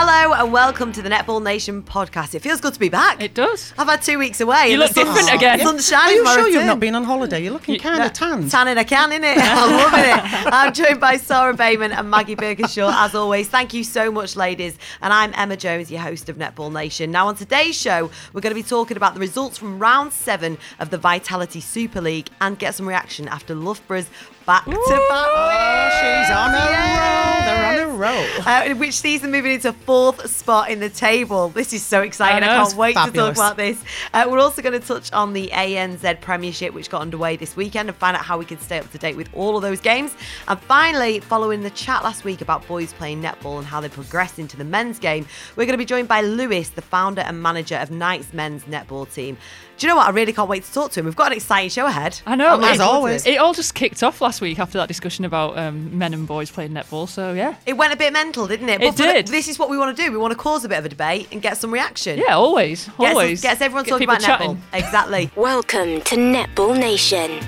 Hello and welcome to the Netball Nation podcast. It feels good to be back. It does. I've had two weeks away. You look different again. Sun's Are shining. you for my sure you've not been on holiday? You're looking kind of tan. Tanning I can, innit? I'm loving it. I'm joined by Sarah Bayman and Maggie Burgershaw, as always. Thank you so much, ladies. And I'm Emma Jones, your host of Netball Nation. Now, on today's show, we're going to be talking about the results from round seven of the Vitality Super League and get some reaction after Loughborough's back to back. Oh, she's on a roll. They're on a roll. Uh, which sees them moving into fourth spot in the table. This is so exciting. I, I can't wait to talk about this. Uh, we're also going to touch on the ANZ Premiership, which got underway this weekend, and find out how we can stay up to date with all of those games. And finally, following the chat last week about boys playing netball and how they progressed into the men's game, we're going to be joined by Lewis, the founder and manager of Knights men's netball team. Do you know what? I really can't wait to talk to him. We've got an exciting show ahead. I know. I'm As forward to always. it. It all just kicked off last week after that discussion about um, men and boys playing netball. So yeah, It went a bit mental, didn't it? It But for the- did. this is what we want to do. We want to cause a bit of a debate and get some reaction. yeah, always, Gets, always gets everyone Get talking about chatting. netball. Exactly. Welcome to Netball Nation.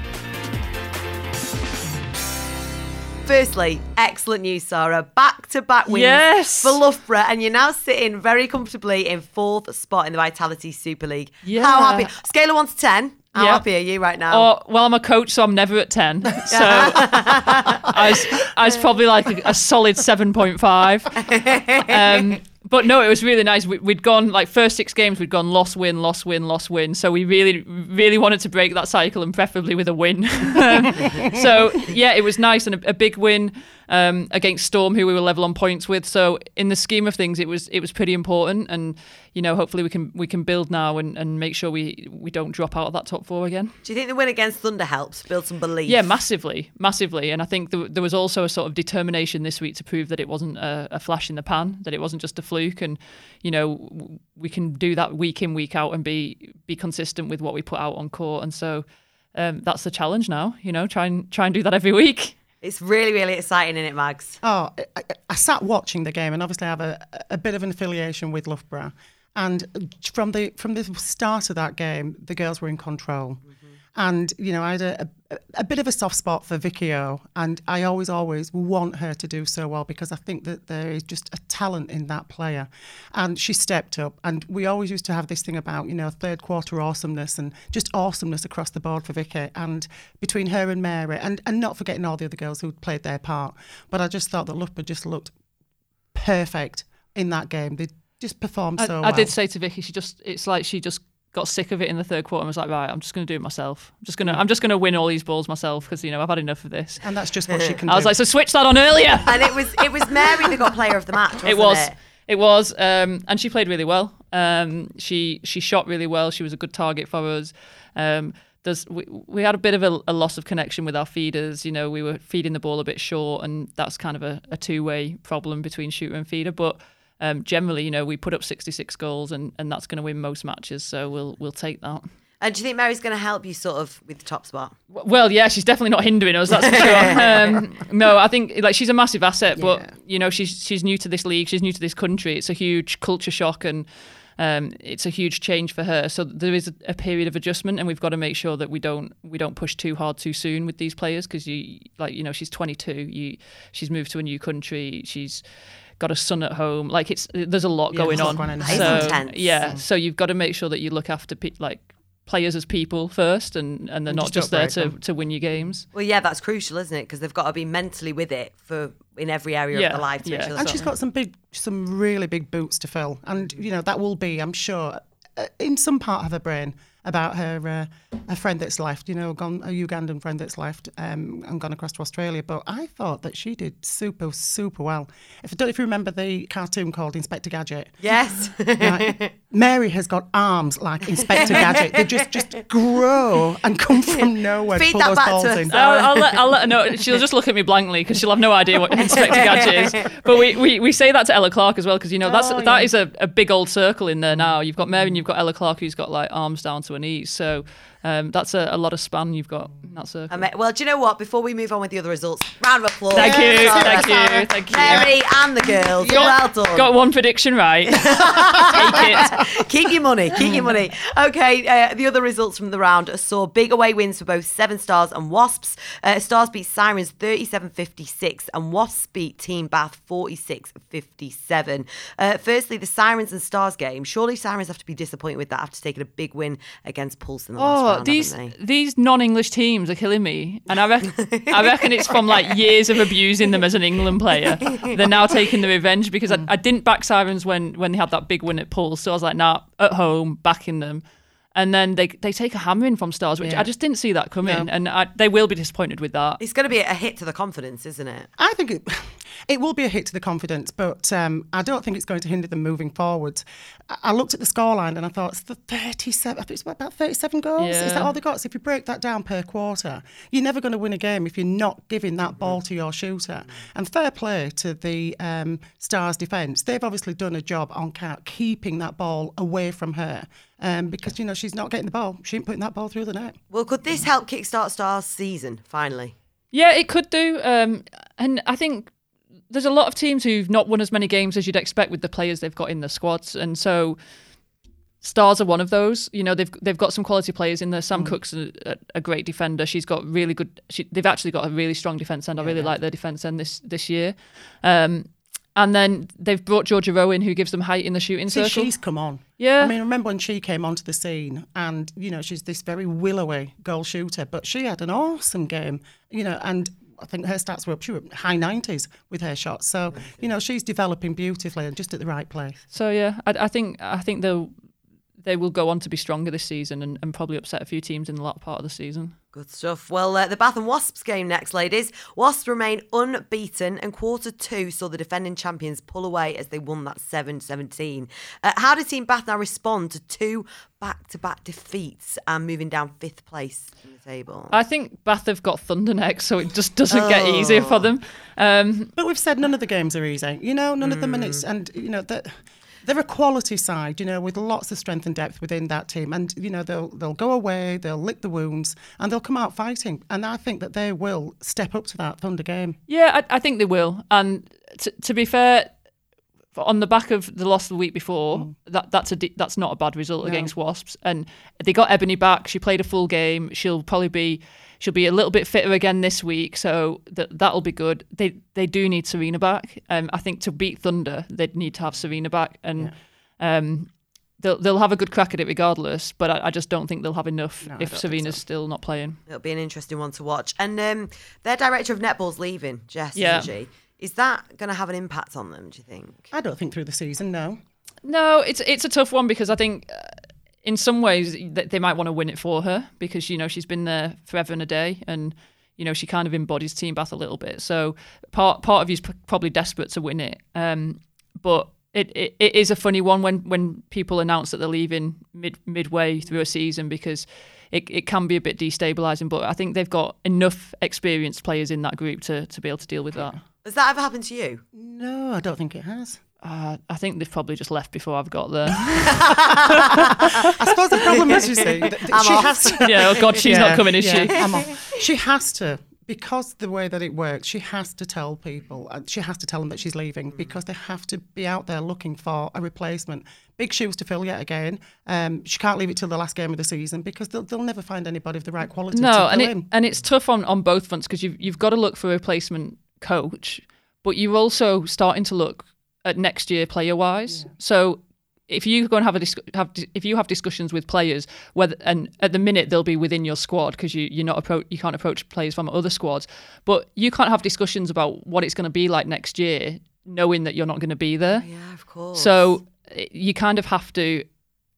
Firstly, excellent news, Sarah. Back to back wins Yes. for Loughborough, and you're now sitting very comfortably in fourth spot in the Vitality Super League. Yeah. How happy? Scale of one to ten. How happy are you right now? Oh, well, I'm a coach, so I'm never at 10. So I, was, I was probably like a, a solid 7.5. Um, but no, it was really nice. We, we'd gone, like, first six games, we'd gone loss, win, loss, win, loss, win. So we really, really wanted to break that cycle and preferably with a win. So, yeah, it was nice and a, a big win um, against Storm, who we were level on points with. So, in the scheme of things, it was it was pretty important. And, you know, hopefully we can we can build now and, and make sure we, we don't drop out of that top four again. Do you think the win against Thunder helps build some belief? Yeah, massively, massively. And I think there, there was also a sort of determination this week to prove that it wasn't a, a flash in the pan, that it wasn't just a fluke. And, you know, we can do that week in, week out and be be consistent with what we put out on court. And so um, that's the challenge now, you know, try and try and do that every week. It's really, really exciting, isn't it, Mags? Oh, I, I- sat watching the game, and obviously I have a, a bit of an affiliation with Loughborough. And from the from the start of that game, the girls were in control. And you know, I had a, a, a bit of a soft spot for Vicky O, and I always, always want her to do so well because I think that there is just a talent in that player, and she stepped up. And we always used to have this thing about you know third quarter awesomeness and just awesomeness across the board for Vicky, and between her and Mary, and and not forgetting all the other girls who played their part. But I just thought that Loughborough just looked perfect in that game. They just performed I, so I well. did say to Vicky, she just, it's like she just got sick of it in the third quarter and was like, right, I'm just going to do it myself. I'm just going to, I'm just going to win all these balls myself because, you know, I've had enough of this. and that's just what she can I was like, so switch that on earlier. And it was it was Mary that got player of the match. Wasn't it was It? it was um, and she played really well um, she she shot really well she was a good target for us um, there's we, we had a bit of a, a loss of connection with our feeders you know we were feeding the ball a bit short and that's kind of a, a two-way problem between shooter and feeder but um, generally you know we put up 66 goals and, and that's going to win most matches so we'll we'll take that And do you think Mary's going to help you sort of with the top spot? well, yeah, she's definitely not hindering us. That's for sure. Um, no, I think like she's a massive asset, but you know she's she's new to this league. She's new to this country. It's a huge culture shock and. Um, it's a huge change for her, so there is a, a period of adjustment, and we've got to make sure that we don't we don't push too hard too soon with these players because you like you know she's 22, you she's moved to a new country, she's got a son at home, like it's there's a lot Yeah, going there's a lot on. going on. That is So intense. yeah, so you've got to make sure that you look after pe- like players as people first, and and they're And not just just there to, them. to win your games. Well, yeah, that's crucial, isn't it? Because they've got to be mentally with it for in every area of Yeah, their life to yeah. and she's got some big, some really big boots to fill, and you know that will be, I'm sure, uh, in some part of her brain about her uh, a friend that's left, you know, gone a Ugandan friend that's left um, and gone across to Australia. But I thought that she did super, super well. If I don't know if you remember the cartoon called Inspector Gadget. Yes. Right? Mary has got arms like Inspector Gadget. They just just grow and come from nowhere. to Feed pull that those back to balls her, in. Sarah. I'll, I'll, let, I'll let her know. She'll just look at me blankly because she'll have no idea what Inspector Gadget is. But we, we, we say that to Ella Clark as well because you know that's Oh, that yeah. is a, a big old circle in there now. You've got Mary and you've got Ella Clark who's got like arms down to her knees. So um, that's a, a lot of span you've got in that circle. Well, do you know what? Before we move on with the other results, round of applause. Thank you, thank you, thank you. Mary and the girls. well done. Got one prediction right. Take it. keep your money. Keep your money. Okay, uh, the other results from the round saw big away wins for both Severn Stars and Wasps. Uh, Stars beat Sirens 37-56 and Wasps beat Team Bath 46-57. Uh, firstly, the Sirens and Stars game. Surely Sirens have to be disappointed with that after taking a big win against Pulse in the last Round, these these non-English teams are killing me, and I reckon I reckon it's from like years of abusing them as an England player. They're now taking the revenge because I, mm. I didn't back Sirens when when they had that big win at Pulse, so I was like, nah, at home, backing them. And then they they take a hammering from Stars, which Yeah. I just didn't see that coming, No. and I, they will be disappointed with that. It's going to be a hit to the confidence, isn't it? I think it, it will be a hit to the confidence, but um, I don't think it's going to hinder them moving forward. I, I looked at the scoreline and I thought it's the 37, I think it's about 37 goals. Is that all they got? So if you break that down per quarter, you're never going to win a game if you're not giving that ball to your shooter. And fair play to the um, Stars defence. They've obviously done a job on Kat keeping that ball away from her um, because, you know, she's not getting the ball. She ain't putting that ball through the net. Well, could this help kickstart Stars' season finally? Yeah, it could do. Um, and I think there's a lot of teams who've not won as many games as you'd expect with the players they've got in the squads, and so Stars are one of those. You know, they've they've got some quality players in there. Sam Cook's a, a- great defender. She's got really good. She, they've actually got a really strong defense end. I really like their defense end this this year. Um, and then they've brought Georgia Rowan, who gives them height in the shooting See, circle. she's come on. Yeah. I mean, remember when she came onto the scene and, you know, she's this very willowy goal shooter, but she had an awesome game, you know, and I think her stats were up, she high 90s with her shots. So, you know, she's developing beautifully and just at the right place. So yeah, I, I think I think they'll they will go on to be stronger this season and, and probably upset a few teams in the latter part of the season. Good stuff. Well, uh, the Bath and Wasps game next, ladies. Wasps remain unbeaten, and quarter two saw the defending champions pull away as they won that 7 17. Uh, how did Team Bath now respond to two back to back defeats and moving down fifth place in the table? I think Bath have got Thunder next, so it just doesn't get easier for them. Um, But we've said none of the games are easy, you know, none of them, and it's, and, you know, that. They're a quality side, you know, with lots of strength and depth within that team, and you know they'll they'll go away, they'll lick the wounds, and they'll come out fighting. And I think that they will step up to that Thunder game. yeah, I, I think they will. And t- to be fair, on the back of the loss the week before, mm. that that's a that's not a bad result against Wasps. And they got Eboni back. She played a full game. She'll probably be she'll be a little bit fitter again this week, so that that'll be good. They they do need Serena back. Um, I think to beat Thunder, they'd need to have Serena back, and um, they'll they'll have a good crack at it regardless. But I, I just don't think they'll have enough No, if don't think Serena's still not playing. It'll be an interesting one to watch. And um, their director of netball's leaving, Jess, Yeah. isn't she? Is that going to have an impact on them, do you think? I don't think through the season, no. No, it's it's a tough one because I think uh, in some ways th- they might want to win it for her because you know she's been there forever and a day and you know she kind of embodies Team Bath a little bit. So part part of you's p- probably desperate to win it. Um, but it, it, it is a funny one when when people announce that they're leaving mid midway through a season because it, it can be a bit destabilizing. But I think they've got enough experienced players in that group to, to be able to deal with that. Has that ever happened to you? No, I don't think it has. Uh, I think they've probably just left before I've got there. I suppose the problem is, you see, that that I'm she off. has to. yeah, oh God, she's not coming, is yeah, she? I'm off. She has to, because the way that it works, she has to tell people, uh, she has to tell them that she's leaving because they have to be out there looking for a replacement. Big shoes to fill yet again. Um, she can't leave it till the last game of the season because they'll, they'll never find anybody of the right quality to No, fill and it, in. and it's tough on, on both fronts because you've you've got to look for a replacement coach, but you're also starting to look at next year player wise. So if you go and have a dis- have di- if you have discussions with players, whether and at the minute they'll be within your squad because you you're not appro- you can't approach players from other squads, but you can't have discussions about what it's going to be like next year, knowing that you're not going to be there. Yeah, of course. So eh, you kind of have to,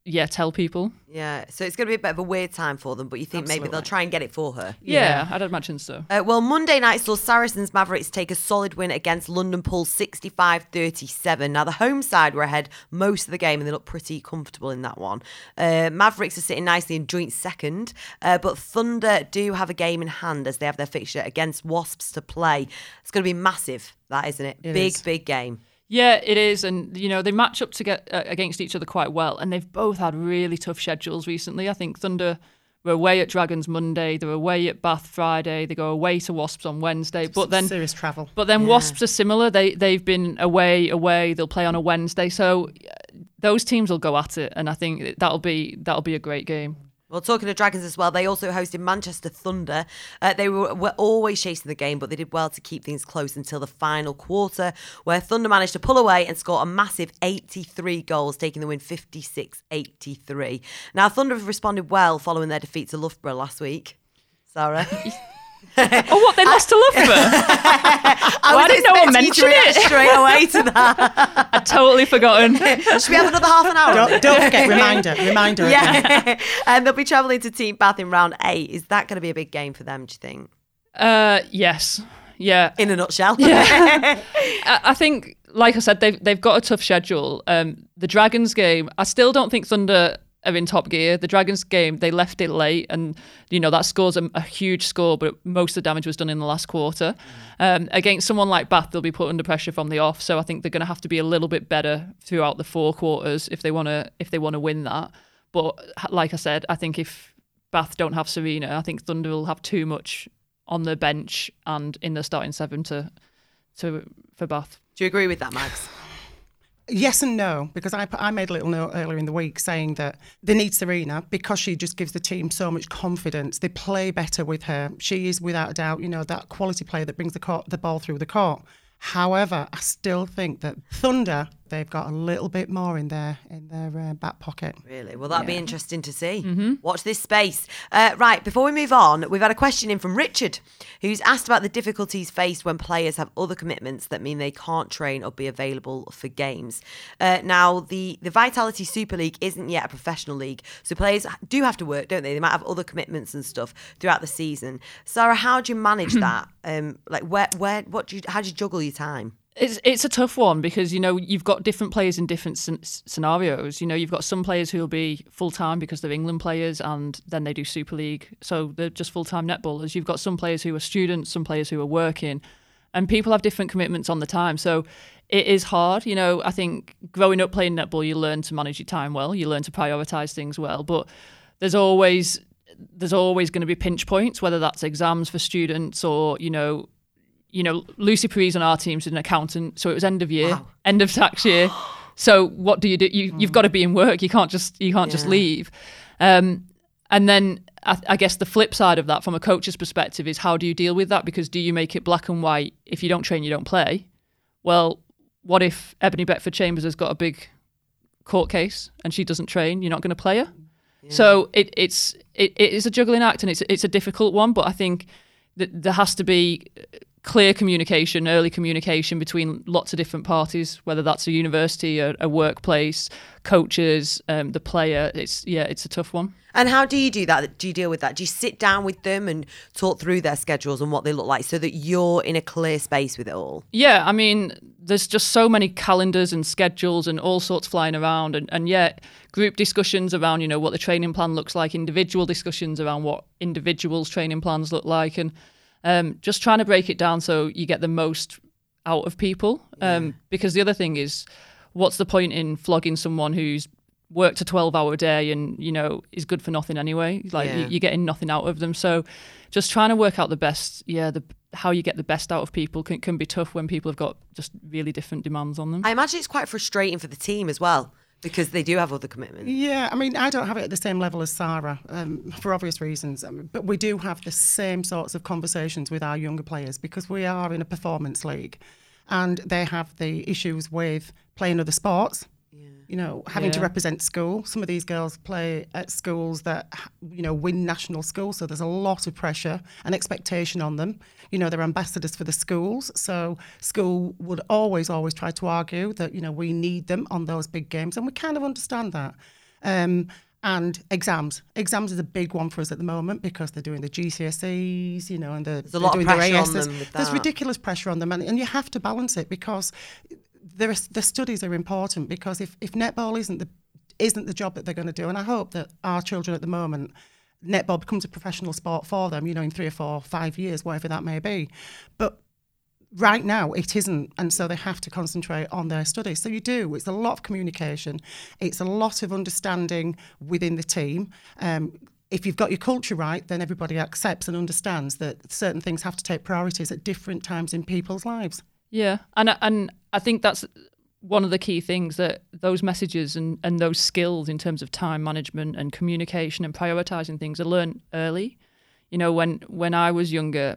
yeah, tell people. yeah, so it's going to be a bit of a weird time for them, but you think maybe they'll try and get it for her. Yeah, I'd imagine so. Uh, well, Monday night saw Saracens Mavericks take a solid win against London Pulse 65 37. Now, the home side were ahead most of the game and they looked pretty comfortable in that one. Uh, Mavericks are sitting nicely in joint second, uh, but Thunder do have a game in hand as they have their fixture against Wasps to play. It's going to be massive, that isn't it? It big, is. big game. Yeah, it is, and you know they match up to get uh, against each other quite well, and they've both had really tough schedules recently. I think Thunder We're away at Dragons Monday. They're away at Bath Friday. They go away to Wasps on Wednesday. But then serious travel. but then Wasps are similar. They they've been away, away. They'll play on a Wednesday, so uh, those teams will go at it, and I think that'll be that'll be a great game. Well, talking to Dragons as well, they also hosted Manchester Thunder. Uh, they were, were always chasing the game, but they did well to keep things close until the final quarter, where Thunder managed to pull away and score a massive 83 goals, taking the win 56 83. Now, Thunder have responded well following their defeat to Loughborough last week. Sarah? Oh, what they lost to Loughborough? I Why didn't know one expecting you to mention react it? straight away to that. I'd totally forgotten. Should we have another half an hour? Don't, don't forget, reminder, reminder. Yeah. and they'll be travelling to Team Bath in round eight. Is that going to be a big game for them, do you think? Uh, yes, yeah. In a nutshell. I, I think, like I said, they've they've got a tough schedule. Um, the Dragons game, I still don't think Thunder are in top gear. The Dragons game, they left it late, and you know that scores a, a huge score, but most of the damage was done in the last quarter. Um, against someone like Bath, they'll be put under pressure from the off, so I think they're going to have to be a little bit better throughout the four quarters if they want to if they want to win that. But like I said, I think if Bath don't have Serena, I think Thunder will have too much on the bench and in the starting seven to to for Bath. Do you agree with that, Mags? Yes and no, because I, I made a little note earlier in the week saying that they need Serena because she just gives the team so much confidence. They play better with her. She is, without a doubt, you know, that quality player that brings the, court, the ball through the court. However, I still think that Thunder, they've got a little bit more in their in their uh, back pocket. Really? Well, that'd be interesting to see. Watch this space. Uh, right, before we move on, we've had a question in from Richard, who's asked about the difficulties faced when players have other commitments that mean they can't train or be available for games. Uh, now, the, the Vitality Super League isn't yet a professional league, so players do have to work, don't they? They might have other commitments and stuff throughout the season. Sarah, how do you manage that? Um, like, where, where, what do you, how do you juggle your time? It's it's a tough one because you know you've got different players in different scen- scenarios. You know you've got some players who will be full time because they're England players and then they do Super League, so they're just full time netballers. You've got some players who are students, some players who are working, and people have different commitments on the time. So it is hard. You know I think growing up playing netball, you learn to manage your time well, you learn to prioritize things well, but there's always there's always going to be pinch points, whether that's exams for students or you know you know, Lucy Parize on our team's an accountant, so it was end of year, end of tax year. So what do you do? You you've got to be in work. You can't just you can't just leave. Um, and then I, I guess the flip side of that, from a coach's perspective, is how do you deal with that? Because do you make it black and white? If you don't train, you don't play. Well, what if Eboni Beckford Chambers has got a big court case and she doesn't train? You're not going to play her. So it, it's it, it is a juggling act and it's it's a difficult one. But I think that there has to be clear communication, early communication between lots of different parties, whether that's a university, a, a workplace, coaches, um, the player. It's yeah, it's a tough one. And how do you do that? Do you deal with that? Do you sit down with them and talk through their schedules and what they look like so that you're in a clear space with it all? Yeah, I mean, there's just so many calendars and schedules and all sorts flying around, and, and yet group discussions around, you know, what the training plan looks like, individual discussions around what individuals' training plans look like, and um, just trying to break it down so you get the most out of people. Um, because the other thing is, what's the point in flogging someone who's worked a 12 hour day and you know is good for nothing anyway? Like Yeah. you, you're getting nothing out of them. So just trying to work out the best yeah the how you get the best out of people can, can be tough when people have got just really different demands on them. I imagine it's quite frustrating for the team as well because they do have other commitments. Yeah, I mean, I don't have it at the same level as Sarah um, for obvious reasons, um, but we do have the same sorts of conversations with our younger players because we are in a performance league and they have the issues with playing other sports. You know, having to represent school. Some of these girls play at schools that, you know, win national schools. So there's a lot of pressure and expectation on them. You know, they're ambassadors for the schools. So school would always, always try to argue that, you know, we need them on those big games. And we kind of understand that. Um, and exams. Exams is a big one for us at the moment because they're doing the GCSEs, you know, and the, There's a lot of doing their pressure on ASs. them There's ridiculous pressure on them, and, and you have to balance it because there the studies are important. Because if, if netball isn't the isn't the job that they're going to do, and I hope that our children at the moment netball becomes a professional sport for them, you know, in three or four, five years, whatever that may be. But right now it isn't and so they have to concentrate on their studies so you do it's a lot of communication it's a lot of understanding within the team um, if you've got your culture right, then everybody accepts and understands that certain things have to take priorities at different times in people's lives. Yeah, and I- and I think that's one of the key things that those messages and, and those skills in terms of time management and communication and prioritizing things are learned early. You know, when when I was younger,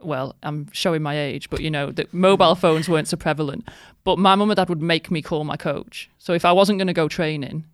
well, I'm showing my age, but you know, that mobile mm. phones weren't so prevalent. But my mum and dad would make me call my coach. So if I wasn't going to go training,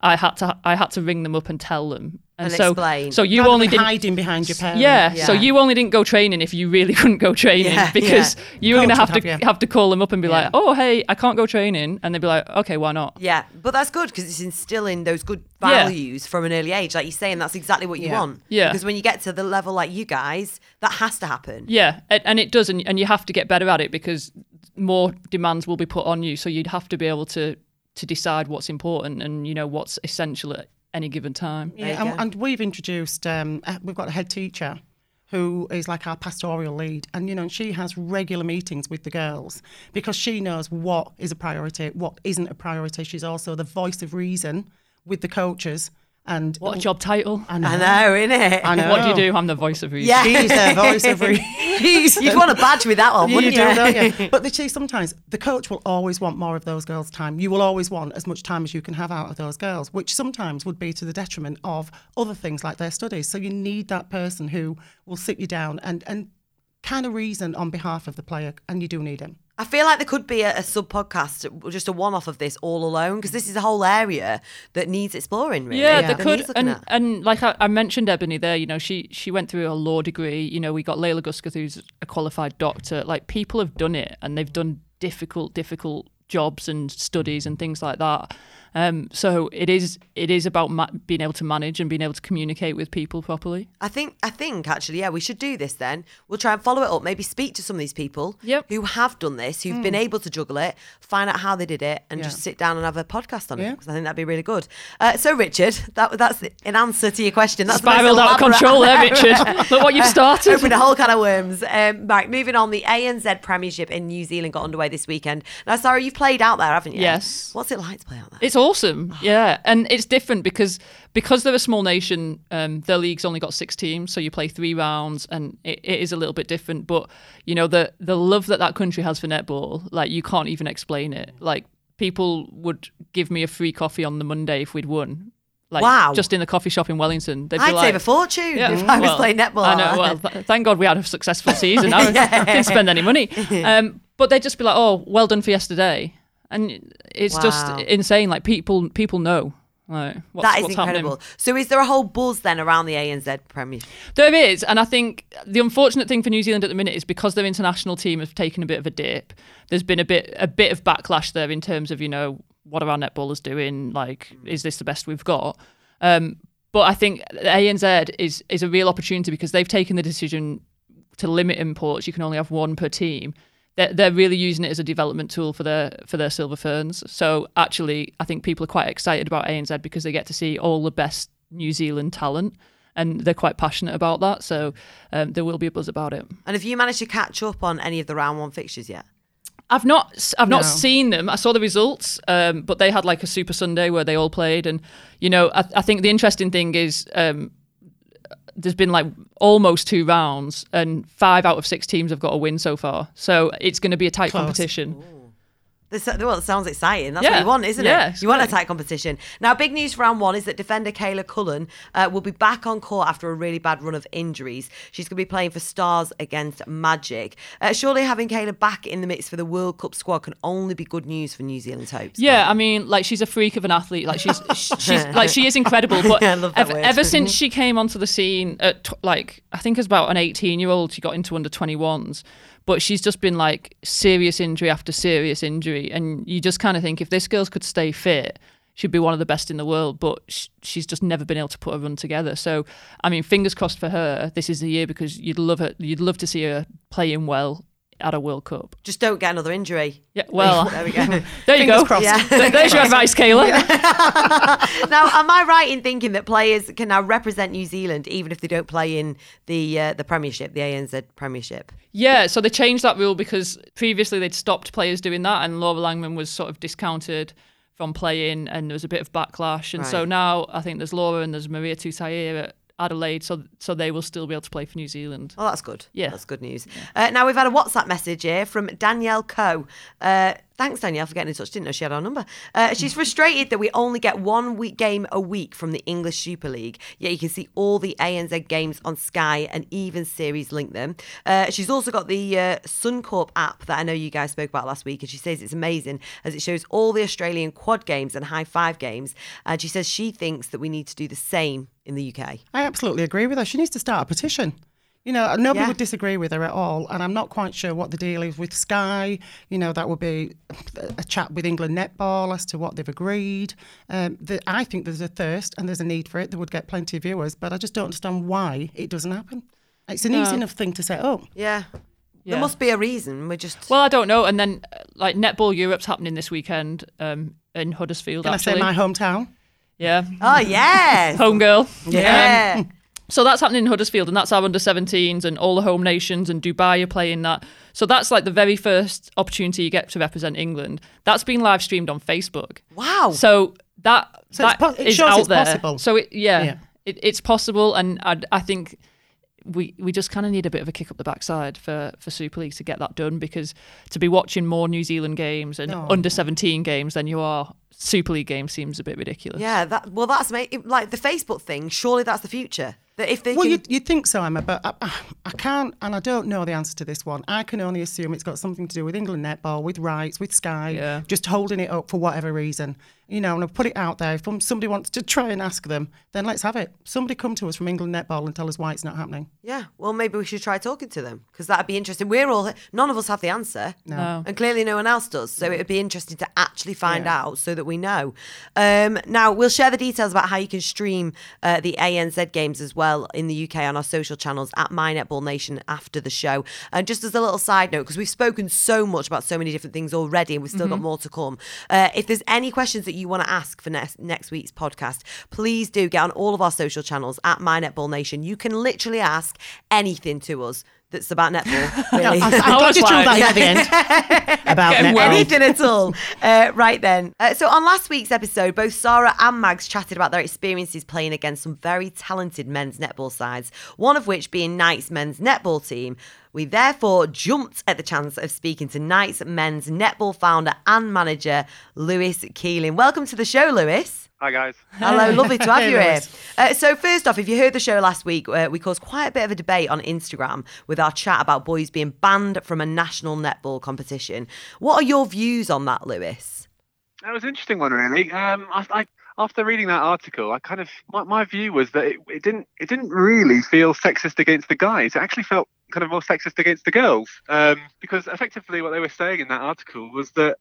I had to I had to ring them up and tell them. And so explain. so you Rather only than didn't hiding behind your parents. yeah, Yeah. so you only didn't go training if you really couldn't go training Yeah, because yeah. you were going to have to have have, to call them up and be Yeah. like, "Oh, hey, I can't go training," and they'd be like, "Okay, why not?" Yeah, but that's good because it's instilling those good Yeah. values from an early age. Like you're saying, that's exactly what you Yeah. want. Yeah. Because when you get to the level like you guys, that has to happen. Yeah, and, and it does, and, and you have to get better at it because more demands will be put on you. So you'd have to be able to to decide what's important and you know what's essential at any given time. Yeah, and, and we've introduced, um, uh, we've got a head teacher who is like our pastoral lead. And, you know, she has regular meetings with the girls because she knows what is a priority, what isn't a priority. She's also the voice of reason with the coaches. And What a job title! I know. I know, innit? I know. What do you do? I'm the voice of reason. Yeah. She's the voice of reason. You'd want a badge with that one, you wouldn't do, you? don't you? But the, see, sometimes the coach will always want more of those girls' time. You will always want as much time as you can have out of those girls, which sometimes would be to the detriment of other things like their studies. So you need that person who will sit you down and, and kind of reason on behalf of the player, and you do need him. I feel like there could be a, a sub podcast, just a one off of this all alone, because this is a whole area that needs exploring, really. Yeah, Yeah. they that could, and at. and like I, I mentioned, Eboni there. You know, she she went through a law degree. You know, we got Layla Guscoth, who's a qualified doctor. Like people have done it, and they've done difficult, difficult jobs and studies and things like that. Um, so it is it is about ma- being able to manage and being able to communicate with people properly. I think I think actually, yeah, we should do this then. We'll try and follow it up. Maybe speak to some of these people Yep. who have done this, who've been able to juggle it, find out how they did it, and Yeah. just sit down and have a podcast on it. Because I think that'd be really good. Uh, so, Richard, that that's an answer to your question. That's the Spiraled out of control there, Richard. Look what you've started. Opened a whole can of worms. Um, right, moving on. The ANZ Premiership in New Zealand got underway this weekend. Now, Sarah, you've played out there, haven't you? Yes. What's it like to play out there? It's awesome, yeah, and it's different because because they're a small nation. Um, their league's only got six teams, so you play three rounds, and it, it is a little bit different. But you know the the love that that country has for netball, like you can't even explain it. Like people would give me a free coffee on the Monday if we'd won. Like Wow. just in the coffee shop in Wellington. They'd be I'd like, save a fortune Yeah, if I was well, playing netball. I know. Well, th- thank God we had a successful season. I didn't spend any money. Um, but they'd just be like, "Oh, well done for yesterday," and it's Wow. just insane. Like people, people know. Like, what's, that is incredible. Happening. So, is there a whole buzz then around the ANZ Premiership? There is, and I think the unfortunate thing for New Zealand at the minute is because their international team have taken a bit of a dip. There's been a bit, a bit of backlash there in terms of you know what are our netballers doing? Like, is this the best we've got? Um, but I think the ANZ is is a real opportunity because they've taken the decision to limit imports. You can only have one per team. They're, they're really using it as a development tool for their for their silver ferns. So actually, I think people are quite excited about ANZ because they get to see all the best New Zealand talent, and they're quite passionate about that. So um, there will be a buzz about it. And have you managed to catch up on any of the round one fixtures yet? I've not I've not No. seen them. I saw the results, um, but they had like a Super Sunday where they all played, and you know I, I think the interesting thing is um, there's been like almost two rounds, and five out of six teams have got a win so far. So it's going to be a tight Close. competition. This, well, it sounds exciting. That's Yeah. what you want, isn't Yeah, it? You want a tight competition. Now, big news for round one is that defender Kayla Cullen uh, will be back on court after a really bad run of injuries. She's going to be playing for Stars against Magic. Uh, surely having Kayla back in the mix for the World Cup squad can only be good news for New Zealand's hopes. Yeah, I mean, like she's a freak of an athlete. Like she's she's like she is incredible. But I love that ev- word. ever since she came onto the scene at tw- like I think as about an 18 year old, she got into under 21s. But she's just been like serious injury after serious injury, and you just kind of think if this girl could stay fit, she'd be one of the best in the world. But sh- she's just never been able to put a run together. So I mean, fingers crossed for her. This is the year because you'd love her. You'd love to see her playing well at a World Cup. Just don't get another injury. Yeah, well, There we go. there you go. crossed. Yeah. There- There's your advice, Kayla. now, am I right in thinking that players can now represent New Zealand even if they don't play in the uh, the Premiership, the ANZ Premiership? Yeah, so they changed that rule because previously they'd stopped players doing that, and Laura Langman was sort of discounted from playing, and there was a bit of backlash. And so now I think there's Laura and there's Maria Tutaia at Adelaide, so so they will still be able to play for New Zealand. Oh, that's good. Yeah. That's good news. Uh, now, we've had a WhatsApp message here from Danielle Coe. Uh, thanks, Danielle, for getting in touch. Didn't know she had our number. Uh, she's frustrated that we only get one week game a week from the English Super League, yet you can see all the ANZ games on Sky and even series link them. Uh, she's also got the uh, Suncorp app that I know you guys spoke about last week, and she says it's amazing as it shows all the Australian quad games and high five games. And she says she thinks that we need to do the same in the UK. I absolutely agree with her. She needs to start a petition. You know, nobody Yeah. would disagree with her at all. And I'm not quite sure what the deal is with Sky. You know, that would be a chat with England Netball as to what they've agreed. Um, the, I think there's a thirst and there's a need for it. They would get plenty of viewers, but I just don't understand why it doesn't happen. It's an easy enough thing to set up. Yeah. There must be a reason. We're just. Well, I don't know. And then uh, like Netball Europe's happening this weekend um, in Huddersfield. Can actually, I say my hometown? yeah, Oh yes. home girl. Yeah. So that's happening in Huddersfield, and that's our under 17s, and all the home nations and Dubai are playing that. So that's like the very first opportunity you get to represent England. That's been live streamed on Facebook. wow. So that So that po- it is shows out it's there. possible. So it, yeah, Yeah. It, it's possible, and I, I think we we just kind of need a bit of a kick up the backside for for Super League to get that done because to be watching more New Zealand games and No. under 17 games than you are Super League game seems a bit ridiculous. yeah. That. Well, that's ma- like the Facebook thing. Surely that's the future. That if they Well, can. you'd, you'd think so, Emma, but I, I- I can't, and I don't know the answer to this one. I can only assume it's got something to do with England netball, with rights, with Sky, Yeah. just holding it up for whatever reason. You know, and I've put it out there. If somebody wants to try and ask them, then let's have it. Somebody come to us from England netball and tell us why it's not happening. yeah. Well, maybe we should try talking to them because that'd be interesting. We're all. None of us have the answer. No. And clearly no one else does. So it would be interesting to actually find Yeah. out so that we know. Um, now, we'll share the details about how you can stream uh, the ANZ games as well in the UK on our social channels at My Netball Nation after the show. And just as a little side note, because we've spoken so much about so many different things already and we've still got more to come, uh, if there's any questions that you want to ask for next, next week's podcast, please do get on all of our social channels at My Netball Nation. You can literally ask anything to us that's about netball. Really. I, I, I I was just drew that at the end about netball. Anything at all. Uh, right then. Uh, so, on last week's episode, both Sarah and Mags chatted about their experiences playing against some very talented men's netball sides, one of which being Knights men's netball team. We therefore jumped at the chance of speaking to Knights men's netball founder and manager, Lewis Keeling. Welcome to the show, Lewis. Hi guys. Hello, lovely to have you here. Uh, so, first off, if you heard the show last week, uh, we caused quite a bit of a debate on Instagram with our chat about boys being banned from a national netball competition. What are your views on that, Lewis? That was an interesting one, really. Um, I, I, after reading that article, I kind of my, my view was that it, it didn't it didn't really feel sexist against the guys. It actually felt kind of more sexist against the girls um, because effectively what they were saying in that article was that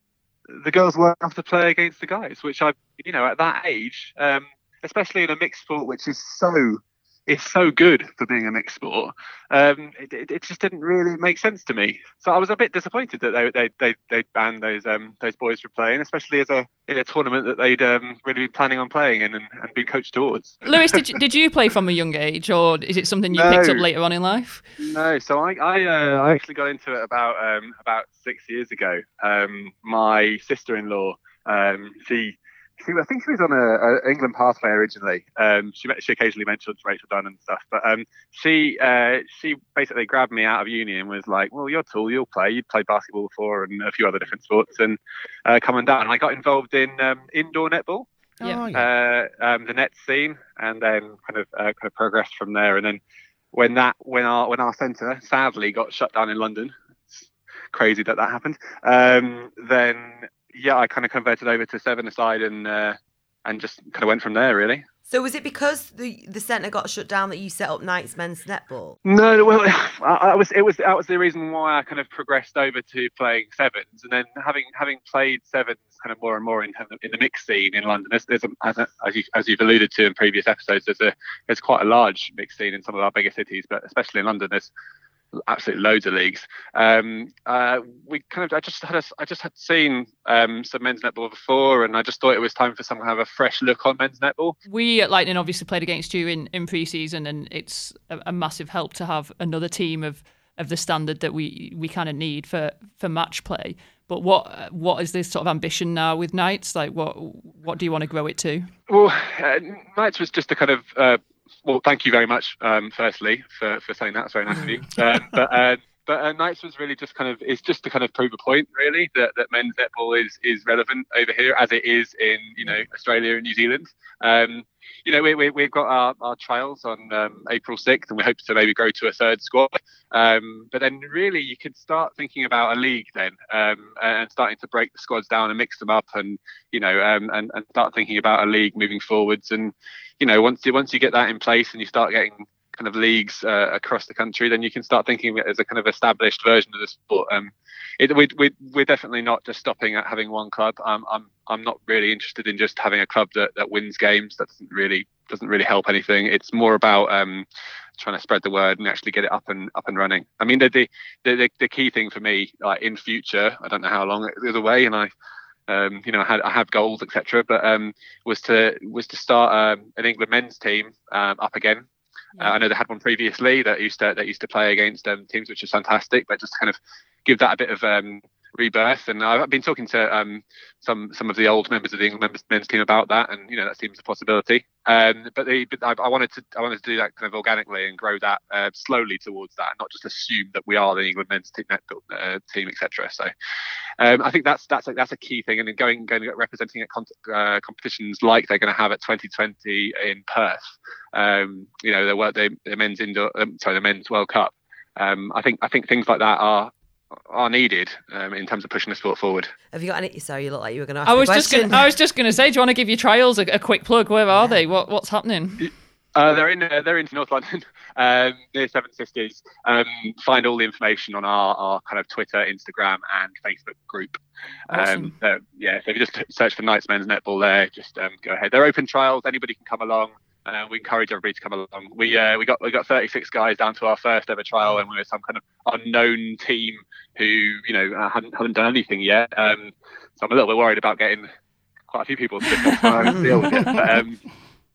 the girls weren't have to play against the guys, which I you know at that age, um, especially in a mixed sport, which is so it's so good for being a mixed sport. Um, it, it, it just didn't really make sense to me. So I was a bit disappointed that they they they, they banned those um, those boys from playing, especially as a in a tournament that they'd um, really been planning on playing in and, and been coached towards. Lewis, did you, did you play from a young age, or is it something you picked up later on in life? No, so I I, uh, I actually got into it about um, about six years ago. Um, my sister-in-law, um, she. She, I think she was on a, a England pathway originally. Um, she she occasionally mentions Rachel Dunn and stuff, but um, she uh, she basically grabbed me out of uni and was like, "Well, you're tall, you'll play. You'd played basketball before and a few other different sports, and uh, come on down." And I got involved in um, indoor netball Yeah. Oh, yeah. uh, um, the net scene, and then kind of uh, kind of progressed from there. And then when that when our when our centre sadly got shut down in London, it's crazy that that happened. Um, then yeah, I kind of converted over to seven aside and uh, and just kind of went from there really. So, was it because the the centre got shut down that you set up Knights men's netball? No, well, I, I was it was that was the reason why I kind of progressed over to playing sevens, and then having having played sevens kind of more and more in in the mixed scene in London. There's, there's a, as, a, as you as you've alluded to in previous episodes, there's a there's quite a large mixed scene in some of our bigger cities, but especially in London, there's absolutely loads of leagues. Um, uh, we kind of I just had a, I just had seen um, some men's netball before, and I just thought it was time for some kind of a fresh look on men's netball. We at Lightning obviously played against you in, in pre-season, and it's a, a massive help to have another team of, of the standard that we we kind of need for, for match play. but what what is this sort of ambition now with Knights? Like, what what do you want to grow it to? Well, uh, Knights was just a kind of. Uh, well, thank you very much, um, firstly, for, for saying that. It's very nice of you. Um, but uh, but uh, Knights was really just kind of it's just to kind of prove a point, really, that, that men's netball is is relevant over here as it is in you know Australia and New Zealand. Um, you know, we, we, we've got our, our trials on um, April 6th, and we hope to maybe grow to a third squad. Um, but then, really, you could start thinking about a league then, um, and starting to break the squads down and mix them up, and you know, um, and, and start thinking about a league moving forwards. And you know, once you once you get that in place, and you start getting kind of leagues uh, across the country, then you can start thinking of it as a kind of established version of the sport. Um, it, we, we, we're definitely not just stopping at having one club. Um, I'm I'm not really interested in just having a club that, that wins games. That doesn't really doesn't really help anything. It's more about um, trying to spread the word and actually get it up and up and running. I mean, the the the, the key thing for me, like in future, I don't know how long it is away, and I um, you know, I, had, I have goals, etc. But um, was to was to start um, an England men's team um, up again. Uh, I know they had one previously that used to that used to play against um, teams, which is fantastic. But just kind of give that a bit of um, rebirth. And I've been talking to um, some some of the old members of the England men's team about that, and you know that seems a possibility. Um, but, the, but I, I, wanted to I wanted to do that kind of organically and grow that uh, slowly towards that, and not just assume that we are the England men's team, uh, team etc. So um, I think that's that's a, that's a key thing. And then going going representing at con- uh, competitions like they're going to have at 2020 in Perth, um, you know, the, the, the men's indoor um, sorry the men's World Cup. Um, I think I think things like that are are needed um, in terms of pushing the sport forward. Have you got any? Sorry, you look like you were going to. I was just going. I was just going to say, do you want to give your trials a, a quick plug? Where are they? What What's happening? Uh, they're in uh, they're in North London, um, near Seven Sisters. Um, find all the information on our, our kind of Twitter, Instagram, and Facebook group. Awesome. Um, uh, yeah, so if you just search for Knights Men's Netball there, just um, go ahead. They're open trials. Anybody can come along. Uh, we encourage everybody to come along. We uh, we got we got 36 guys down to our first ever trial, and we were some kind of unknown team who you know uh, hadn't hadn't done anything yet. Um, so I'm a little bit worried about getting quite a few people to deal with it. But, um,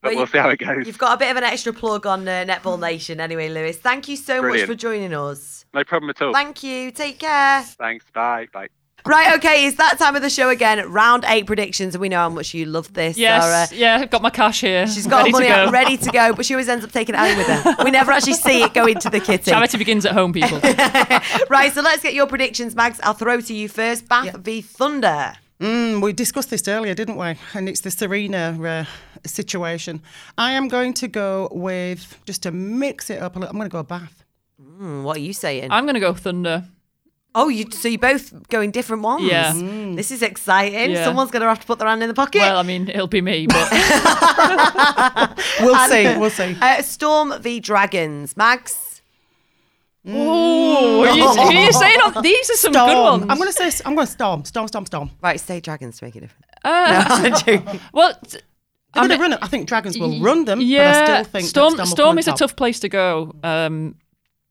but we'll see how it goes. You've got a bit of an extra plug on uh, Netball Nation anyway, Lewis. Thank you so Brilliant. much for joining us. No problem at all. Thank you. Take care. Thanks. Bye. Bye. Right, okay, it's that time of the show again. Round eight predictions, and we know how much you love this. Yes, Sarah. yeah, I've got my cash here. She's got ready money to go. out, ready to go, but she always ends up taking it home with her. We never actually see it go into the kitty. Charity begins at home, people. right, so let's get your predictions, Mags. I'll throw to you first. Bath Yeah. v Thunder. Mm, we discussed this earlier, didn't we? And it's the Serena uh, situation. I am going to go with, just to mix it up a little, I'm going to go Bath. Hmm, what are you saying? I'm going to go Thunder. Oh, you so you're both going different ones. Yeah. This is exciting. Yeah. Someone's going to have to put their hand in the pocket. Well, I mean, it'll be me, but We'll And- see, we'll see. Uh, Storm v Dragons. Mags. oh, are you, are you saying on, these are some good ones? I'm going to say, I'm going to storm, storm, storm, storm. Right, say Dragons to make it different. Uh, well, t- They're I'm gonna run it. I think Dragons will run them, yeah, but I still think that Storm. Storm come is a tough place to go. Um,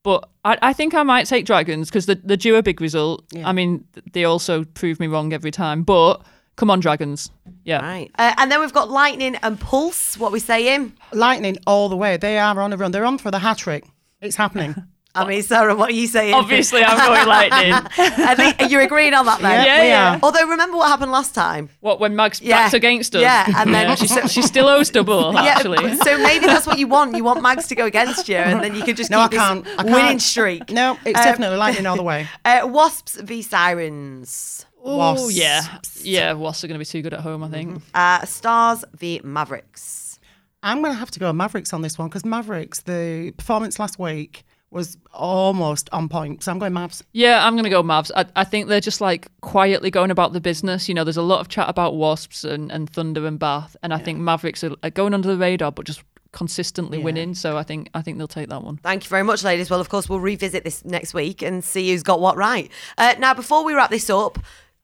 but I, I think I might take Dragons because the the due a big result. Yeah. I mean, they also prove me wrong every time. But come on, Dragons. Yeah. Right. Uh, and then we've got Lightning and Pulse. What we saying? Lightning all the way. They are on a run. They're on for the hat trick. It's happening. I mean, Sarah, what are you saying? Obviously, I'm going Lightning. I think you're agreeing on that then. Yeah, Yeah, yeah. are. Although remember what happened last time? What when Mag's Yeah. back's against us? Yeah, and then- she, she still owes double. Actually, so maybe that's what you want. You want Mags to go against you, and then you can just No, keep I can't. this I can't. winning streak. No, it's Um, definitely Lightning all the way. Uh, Wasps v Sirens. oh Wasps. yeah, yeah. Wasps are going to be too good at home. I think. Uh, Stars v Mavericks. I'm going to have to go Mavericks on this one because Mavericks, the performance last week was almost on point. So I'm going Mavs. Yeah, I'm going to go Mavs. I, I think they're just like quietly going about the business. You know, there's a lot of chat about Wasps and, and Thunder and Bath, and I think Mavericks are, are going under the radar, but just consistently winning. So I think I think they'll take that one. Thank you very much, ladies. Well, of course, we'll revisit this next week and see who's got what right. Uh, now, before we wrap this up,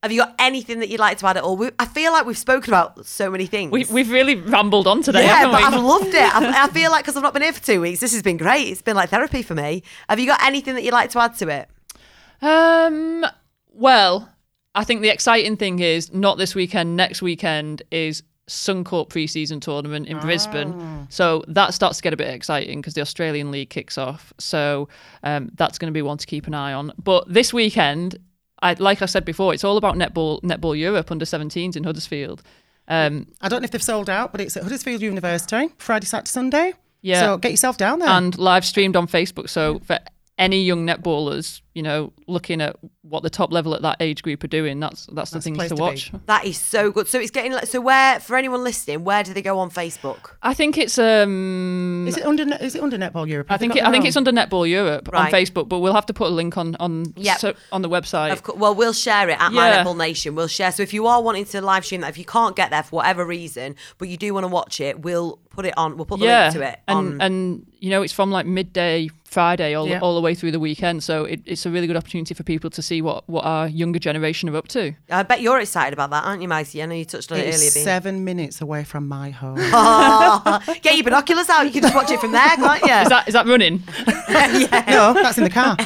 have you got anything that you'd like to add at all? We, I feel like we've spoken about so many things. We, we've really rambled on today, yeah, but we? I've loved it. I, I feel like because I've not been here for two weeks, this has been great. It's been like therapy for me. Have you got anything that you'd like to add to it? Um, well, I think the exciting thing is not this weekend. Next weekend is Suncorp pre-season tournament in Brisbane, so that starts to get a bit exciting because the Australian League kicks off. So um, that's going to be one to keep an eye on. But this weekend, I, like I said before, it's all about netball, netball Europe under 17s in Huddersfield. Um, I don't know if they've sold out, but it's at Huddersfield University, Friday, Saturday, Sunday. Yeah. So get yourself down there. and live streamed on Facebook. So for any young netballers, you know, looking at what the top level at that age group are doing, that's that's, the That's the things place to to be. watch. That is so good. So it's getting like so where for anyone listening, where do they go on Facebook? I think it's um is it under is it under Netball Europe? I Have they think it, I think it's under Netball Europe Right. on Facebook, but we'll have to put a link on on Yep. so, on the website. Of course, well, we'll share it at My Yeah. Netball Nation. We'll share. So if you are wanting to live stream that, if you can't get there for whatever reason, but you do want to watch it, we'll put it on. We'll put the yeah, link to it. and on, and you know it's from like midday Friday all, Yeah. all the way through the weekend, so it, it's a really good opportunity for people to see what what our younger generation are up to. I bet you're excited about that, aren't you, Maisie? I know you touched on it, It's earlier. Being, seven minutes away from my home. Oh, get your binoculars out. You can just watch it from there, can't you? Is that is that running? no, that's in the car.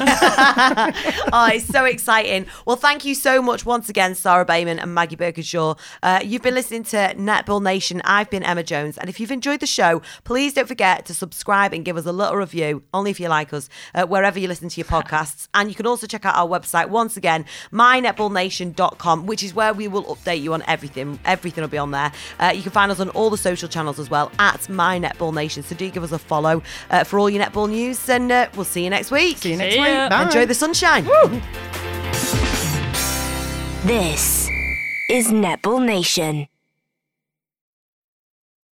oh, it's so exciting. Well, thank you so much once again, Sara Bayman and Maggie Birkenshaw. Uh, you've been listening to Netball Nation. I've been Emma Jones. And if you've enjoyed the show, please don't forget to subscribe and give us a little review, only if you like us, uh, wherever you listen to your podcasts. And you can also check out our website once again, mynetballnation.com, which is where we will update you on everything. Everything will be on there. Uh, you can find us on all the social channels as well at My Netball Nation. So do give us a follow uh, for all your netball news. And uh, we'll see you next week. See you next See week. ya. Bye. Enjoy the sunshine. This is Netball Nation.